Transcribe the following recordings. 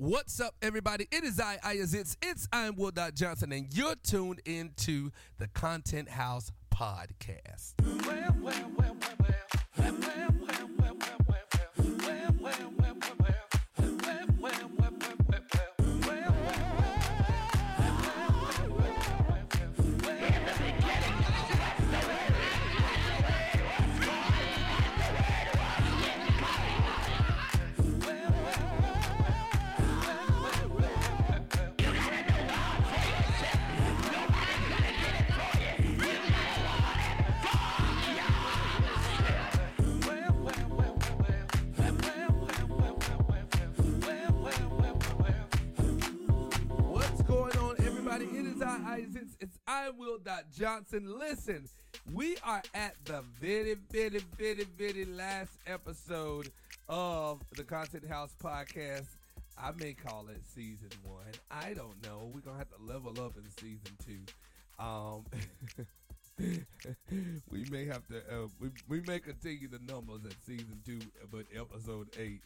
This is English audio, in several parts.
What's up, everybody? It is I, I is it's, it's I'm Will Dot Johnson, and you're tuned into the Content House Podcast. Well, well, well, Johnson. Listen, we are at the very, very, very, very last episode of the Content House podcast. I may call it season one. I don't know. We're gonna have to level up in season two. Um, we may have to. Uh, we we may continue the numbers at season two, but episode eight.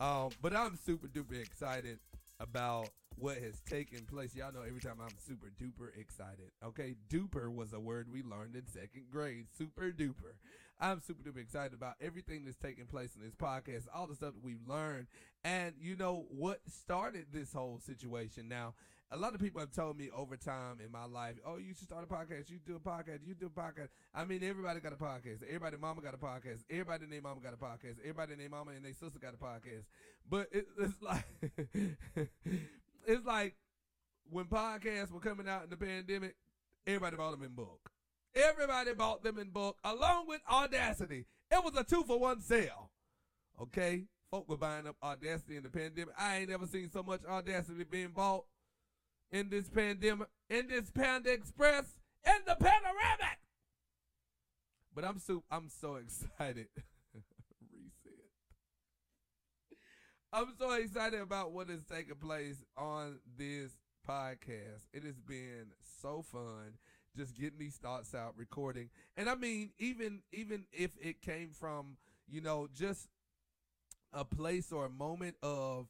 Um, but I'm super duper excited about what has taken place. Y'all know every time I'm super duper excited. Okay, duper was a word we learned in second grade. Super duper. I'm super duper excited about everything that's taking place in this podcast, all the stuff that we've learned, and you know what started this whole situation. Now, a lot of people have told me over time in my life, "Oh, you should start a podcast. You do a podcast. You do a podcast." I mean, everybody got a podcast. Everybody, mama got a podcast. Everybody named mama got a podcast. Everybody named mama and their sister got a podcast. But it, it's like, it's like when podcasts were coming out in the pandemic, everybody bought them in bulk. Everybody bought them in bulk, along with Audacity. It was a two for one sale. Okay, folk were buying up Audacity in the pandemic. I ain't ever seen so much Audacity being bought in this pandemic, in this Panda Express, in the panoramic. But I'm so I'm so excited. I'm so excited about what is taking place on this podcast. It has been so fun just getting these thoughts out, recording. And I mean, even even if it came from, you know, just a place or a moment of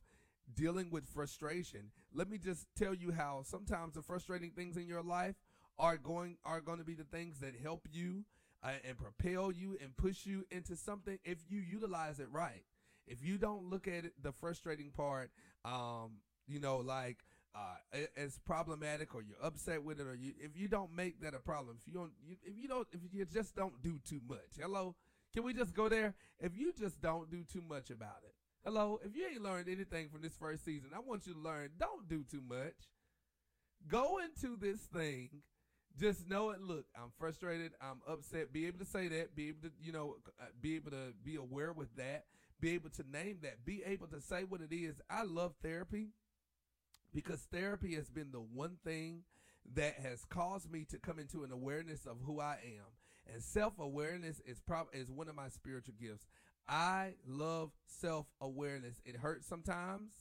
dealing with frustration. Let me just tell you how sometimes the frustrating things in your life are going are going to be the things that help you uh, and propel you and push you into something if you utilize it right. If you don't look at it, the frustrating part, um, you know, like uh, as problematic or you're upset with it, or you, if you don't make that a problem, if you don't, you, if you don't, if you just don't do too much. Hello, can we just go there? If you just don't do too much about it, Hello, if you ain't learned anything from this first season, I want you to learn don't do too much. Go into this thing, just know it. Look, I'm frustrated, I'm upset. Be able to say that, be able to, you know, uh, be able to be aware with that, be able to name that, be able to say what it is. I love therapy because therapy has been the one thing that has caused me to come into an awareness of who I am. And self-awareness is prob- is one of my spiritual gifts. I love self awareness. It hurts sometimes.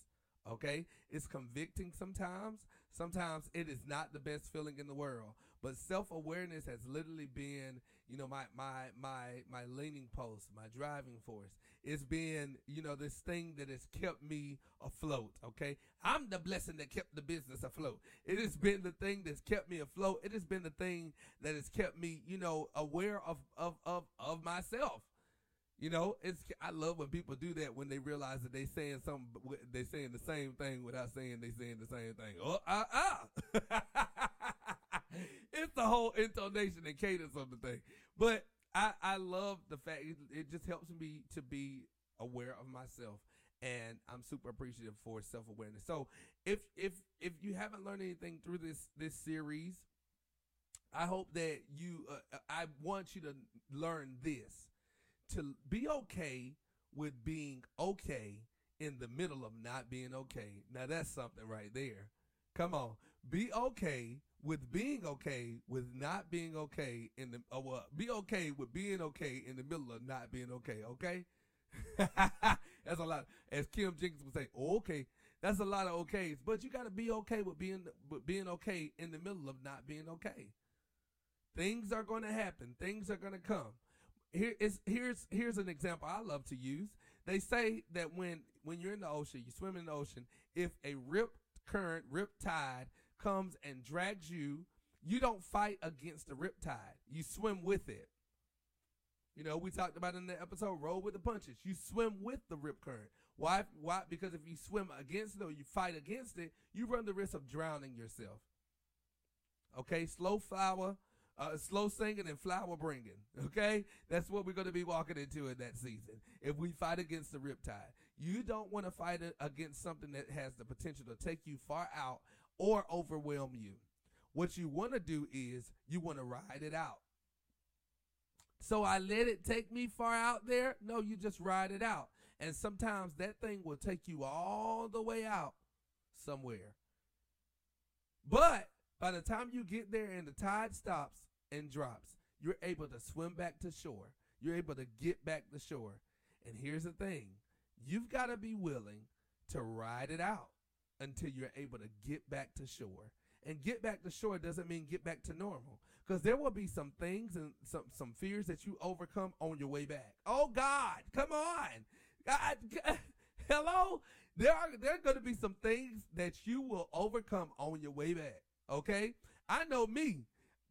Okay. It's convicting sometimes. Sometimes it is not the best feeling in the world. But self awareness has literally been, you know, my, my, my, my leaning post, my driving force. It's been, you know, this thing that has kept me afloat. Okay. I'm the blessing that kept the business afloat. It has been the thing that's kept me afloat. It has been the thing that has kept me, you know, aware of, of, of, of myself. You know, it's I love when people do that when they realize that they saying something, they saying the same thing without saying they saying the same thing. Oh, ah, ah. it's the whole intonation and cadence of the thing. But I, I love the fact it, it just helps me to be aware of myself, and I'm super appreciative for self awareness. So if if if you haven't learned anything through this this series, I hope that you uh, I want you to learn this to be okay with being okay in the middle of not being okay. Now that's something right there. Come on. Be okay with being okay with not being okay in the oh, well, be okay with being okay in the middle of not being okay, okay? that's a lot. As Kim Jenkins would say, oh, okay. That's a lot of okays, but you got to be okay with being with being okay in the middle of not being okay. Things are going to happen. Things are going to come here is here's here's an example I love to use. They say that when when you're in the ocean, you swim in the ocean, if a rip current, rip tide comes and drags you, you don't fight against the rip tide. You swim with it. You know, we talked about in the episode, roll with the punches. You swim with the rip current. Why? Why? Because if you swim against it or you fight against it, you run the risk of drowning yourself. Okay, slow flower, uh, slow singing and flower bringing. Okay, that's what we're going to be walking into in that season. If we fight against the riptide, you don't want to fight against something that has the potential to take you far out or overwhelm you. What you want to do is you want to ride it out. So I let it take me far out there. No, you just ride it out. And sometimes that thing will take you all the way out somewhere. But by the time you get there and the tide stops and drops, you're able to swim back to shore. You're able to get back to shore. And here's the thing you've got to be willing to ride it out until you're able to get back to shore. And get back to shore doesn't mean get back to normal. Because there will be some things and some, some fears that you overcome on your way back. Oh God, come on. God, hello? There are there are gonna be some things that you will overcome on your way back. Okay? I know me.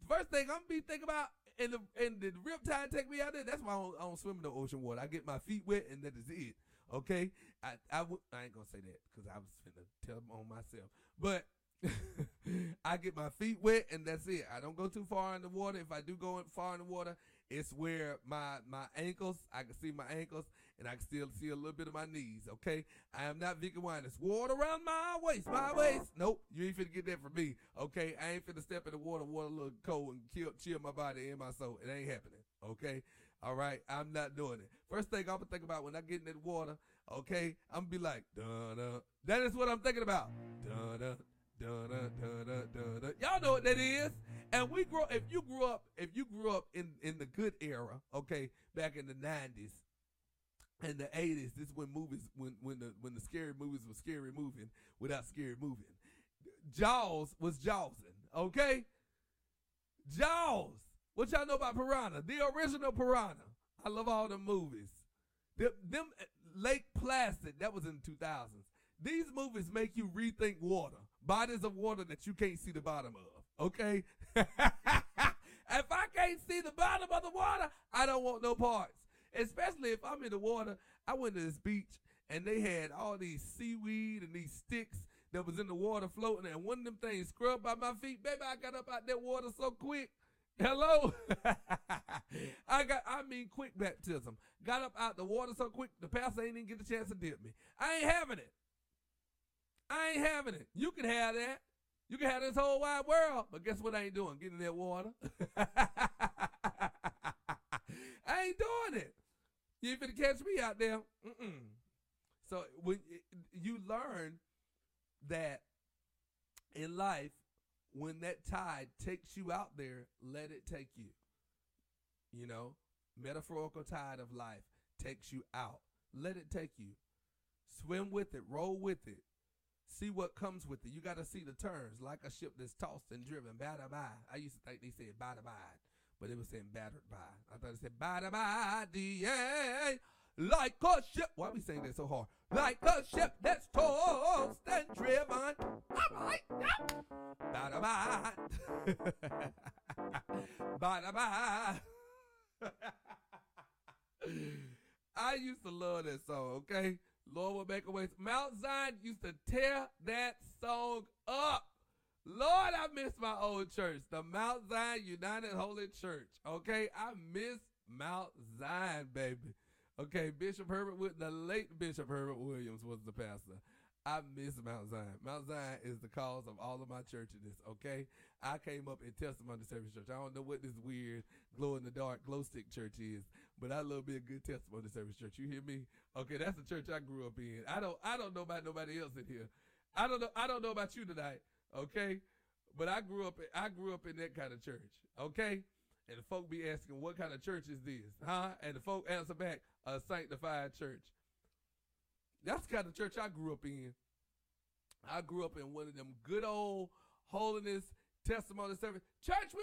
First thing I'm gonna be thinking about and the and the riptide take me out there. That's why I don't, I don't swim in the ocean water. I get my feet wet and that is it. Okay, I I, w- I ain't gonna say that because I was gonna tell them on myself. But I get my feet wet and that's it. I don't go too far in the water. If I do go far in the water, it's where my my ankles. I can see my ankles and I can still see a little bit of my knees. Okay, I am not Vickie Winans. Water around my waist, my waist. Nope, you ain't finna get that from me. Okay, I ain't finna step in the water, water a little cold and kill, chill my body and my soul. It ain't happening. Okay, all right, I'm not doing it. First thing I'm gonna think about when I get in that water. Okay, I'm gonna be like, da da. That is what I'm thinking about. Da, da, da, da, da, da. Y'all know what that is. And we grow if you grew up if you grew up in in the good era, okay, back in the 90s, and the eighties, this is when movies when when the when the scary movies were scary moving without scary moving. Jaws was Jawsing, okay? Jaws. What y'all know about Piranha? The original Piranha. I love all the movies. Them, them uh, Lake Placid, that was in the 2000s. These movies make you rethink water. Bodies of water that you can't see the bottom of, okay? if I can't see the bottom of the water, I don't want no parts especially if I'm in the water. I went to this beach and they had all these seaweed and these sticks that was in the water floating, and one of them things scrubbed by my feet. Baby, I got up out that water so quick. Hello, I got. I mean, quick baptism. Got up out the water so quick, the pastor ain't even get the chance to dip me. I ain't having it. I ain't having it. You can have that. You can have this whole wide world, but guess what? I ain't doing. Getting in that water. I ain't doing it. You ain't finna catch me out there. Mm-mm. So when you learn that in life, when that tide takes you out there, let it take you. You know, metaphorical tide of life takes you out. Let it take you. Swim with it, roll with it. See what comes with it. You got to see the turns like a ship that's tossed and driven. Bada bye. I used to think they said bada bye but it was saying battered by. I thought it said bada by da like a ship. Why we saying that so hard? Like a ship that's tossed and driven. Right, bada by. bada by. I used to love that song, okay? Lord will make a way. Mount Zion used to tear that song up. Lord, I miss my old church, the Mount Zion United Holy Church. Okay, I miss Mount Zion, baby. Okay, Bishop Herbert, with the late Bishop Herbert Williams was the pastor. I miss Mount Zion. Mount Zion is the cause of all of my churches. Okay, I came up in Testimony Service Church. I don't know what this weird glow in the dark glow stick church is, but I love being a good Testimony Service Church. You hear me? Okay, that's the church I grew up in. I don't. I don't know about nobody else in here. I don't know. I don't know about you tonight. Okay, but I grew up. in, I grew up in that kind of church. Okay, and the folk be asking, "What kind of church is this?" Huh? And the folk answer back, "A sanctified church." That's the kind of church I grew up in. I grew up in one of them good old holiness testimony service. Church we're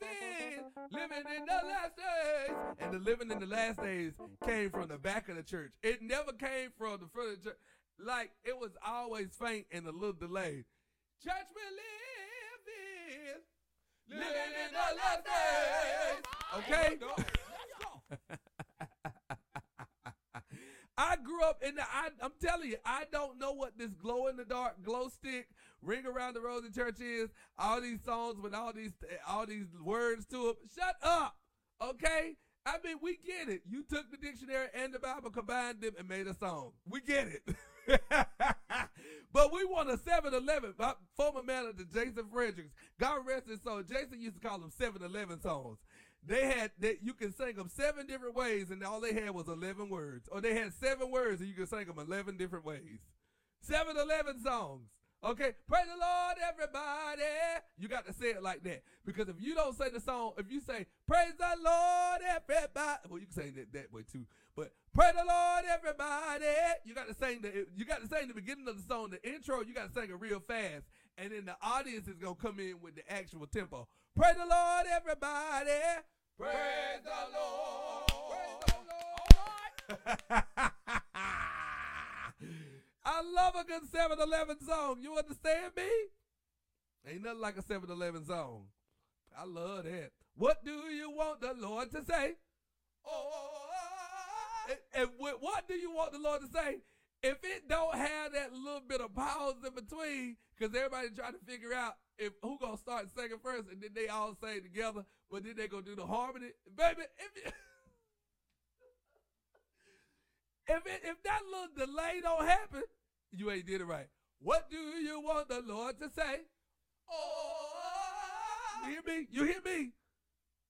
living, living in the last days. And the living in the last days came from the back of the church. It never came from the front of the church. like it was always faint and a little delayed. Church we live in, living in the last days. Okay. I grew up in the. I, I'm telling you, I don't know what this glow in the dark, glow stick, ring around the rosy church is. All these songs with all these, all these words to them. Shut up, okay? I mean, we get it. You took the dictionary and the Bible, combined them, and made a song. We get it. but we want a 7 Eleven. My former manager, Jason Fredericks, God rest his soul. Jason used to call them 7 Eleven songs. They had that you can sing them seven different ways, and all they had was 11 words. Or they had seven words, and you can sing them 11 different ways. 7 Eleven songs. Okay, praise the Lord, everybody. You got to say it like that because if you don't say the song, if you say praise the Lord, everybody, well, you can say that that way too. But praise the Lord, everybody. You got to sing the you got to sing the beginning of the song, the intro. You got to sing it real fast, and then the audience is gonna come in with the actual tempo. Praise the Lord, everybody. Praise the Lord. Praise the Lord. I love a good 7 Eleven song. You understand me? Ain't nothing like a 7 Eleven song. I love that. What do you want the Lord to say? Oh, and, and what do you want the Lord to say? If it don't have that little bit of pause in between, because everybody trying to figure out if who gonna start singing first, and then they all say together, but then they gonna do the harmony, baby. If, if it, if that little delay don't happen, you ain't did it right. What do you want the Lord to say? Oh, you hear me? You hear me?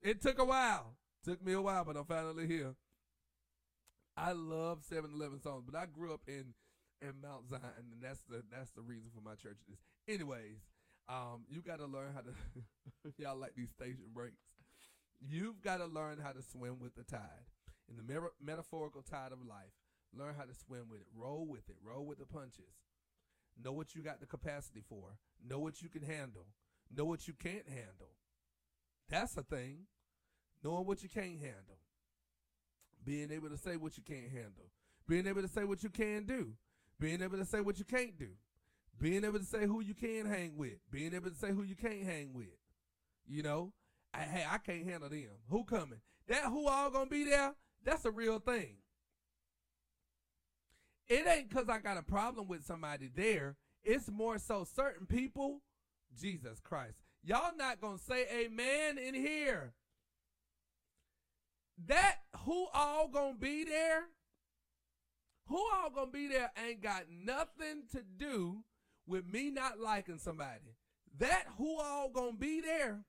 It took a while. Took me a while, but I'm finally here. I love 7-Eleven songs, but I grew up in in Mount Zion, and that's the that's the reason for my churches. Anyways, um, you got to learn how to. y'all like these station breaks. You've got to learn how to swim with the tide in the mer- metaphorical tide of life. Learn how to swim with it. Roll with it. Roll with the punches. Know what you got the capacity for. Know what you can handle. Know what you can't handle. That's a thing. Knowing what you can't handle. Being able to say what you can't handle. Being able to say what you can do. Being able to say what you can't do. Being able to say who you can hang with. Being able to say who you can't hang with. You know, I, hey, I can't handle them. Who coming? That who all gonna be there? That's a real thing. It ain't cause I got a problem with somebody there. It's more so certain people. Jesus Christ, y'all not gonna say amen in here. That who all gonna be there? Who all gonna be there ain't got nothing to do with me not liking somebody. That who all gonna be there,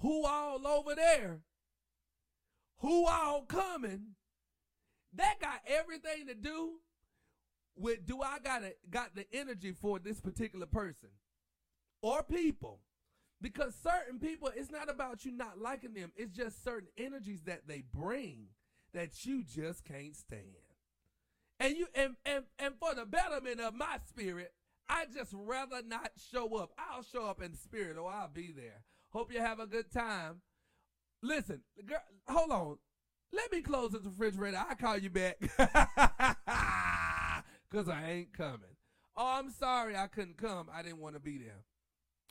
who all over there, who all coming, that got everything to do with do I got a, got the energy for this particular person or people? Because certain people, it's not about you not liking them. It's just certain energies that they bring that you just can't stand. And you and and, and for the betterment of my spirit, I just rather not show up. I'll show up in spirit or I'll be there. Hope you have a good time. Listen, girl, hold on. Let me close the refrigerator. I'll call you back. Because I ain't coming. Oh, I'm sorry I couldn't come. I didn't want to be there.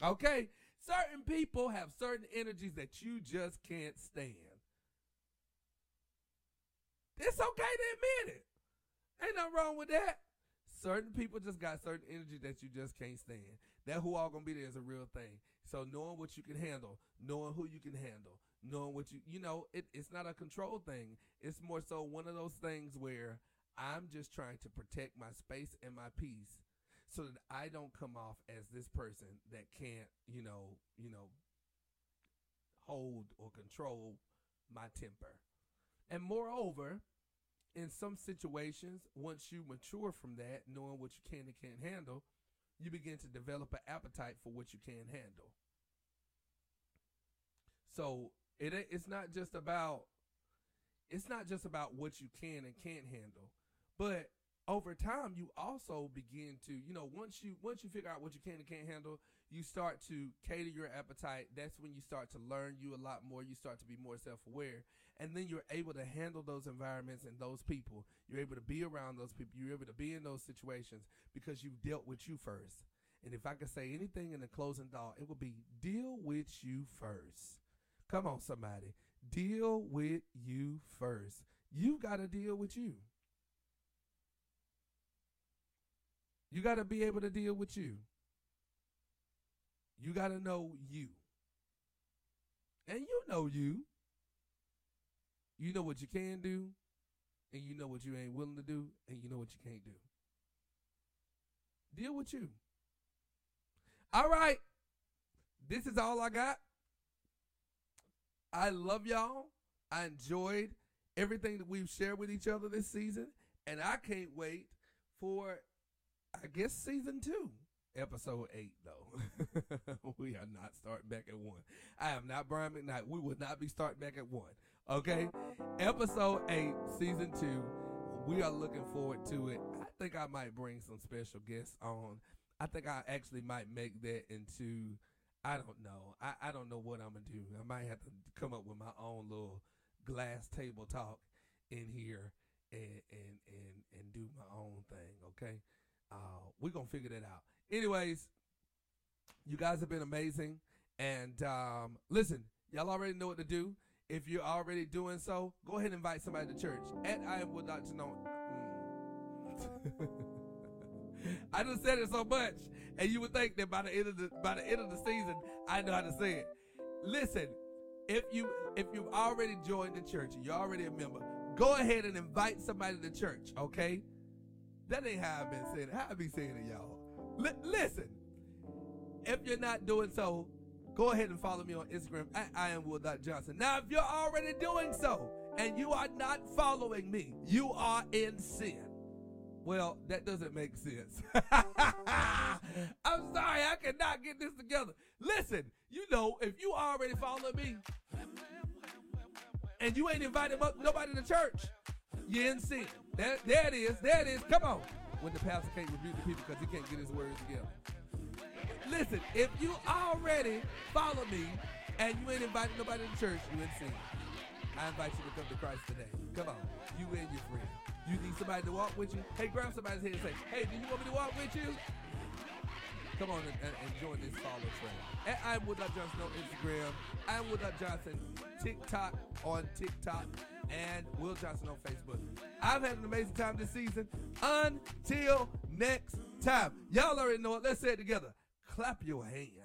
Okay? Certain people have certain energies that you just can't stand. It's okay to admit it. Ain't nothing wrong with that. Certain people just got certain energy that you just can't stand. That who all gonna be there is a real thing. So knowing what you can handle, knowing who you can handle, knowing what you you know, it, it's not a control thing. It's more so one of those things where I'm just trying to protect my space and my peace so that I don't come off as this person that can't, you know, you know, hold or control my temper. And moreover, in some situations, once you mature from that, knowing what you can and can't handle, you begin to develop an appetite for what you can handle. So it it's not just about it's not just about what you can and can't handle, but over time you also begin to you know once you once you figure out what you can and can't handle you start to cater your appetite that's when you start to learn you a lot more you start to be more self-aware. And then you're able to handle those environments and those people. You're able to be around those people. You're able to be in those situations because you've dealt with you first. And if i could say anything in the closing thought it would be deal with you first. Come on somebody. Deal with you first. You got to deal with you. You got to be able to deal with you. You got to know you. And you know you. You know what you can do, and you know what you ain't willing to do, and you know what you can't do. Deal with you. All right. This is all I got. I love y'all. I enjoyed everything that we've shared with each other this season, and I can't wait for I guess season two, episode eight, though. we are not starting back at one. I am not Brian McKnight. We will not be starting back at one. Okay? Episode eight, season two. We are looking forward to it. I think I might bring some special guests on. I think I actually might make that into I don't know. I, I don't know what I'm gonna do. I might have to come up with my own little glass table talk in here and and and and do my own thing, okay? Uh, we're gonna figure that out. Anyways, you guys have been amazing. And um, listen, y'all already know what to do. If you're already doing so, go ahead and invite somebody to church. At I am with Dr. No. Mm. I just said it so much, and you would think that by the end of the by the end of the season, I know how to say it. Listen, if you if you've already joined the church and you're already a member, go ahead and invite somebody to church. Okay, that ain't how I've been saying it. How I be saying it, y'all. L- listen, if you're not doing so, go ahead and follow me on Instagram at I am Will Johnson. Now, if you're already doing so and you are not following me, you are in sin. Well, that doesn't make sense. I'm sorry, I cannot get this together. Listen, you know, if you already follow me and you ain't invited nobody to church, you're in sin. There, there it is. There it is. Come on. When the pastor can't rebuke the people because he can't get his words together. Listen, if you already follow me and you ain't invited nobody to church, you in sin. I invite you to come to Christ today. Come on. You and your friend. You need somebody to walk with you? Hey, grab somebody's hand and say, hey, do you want me to walk with you? Come on and, and, and join this follow train. At I'm Woodlock Johnson on Instagram. I'm Woodlock Johnson TikTok on TikTok and Will Johnson on Facebook. I've had an amazing time this season. Until next time. Y'all already know it. Let's say it together. Clap your hands.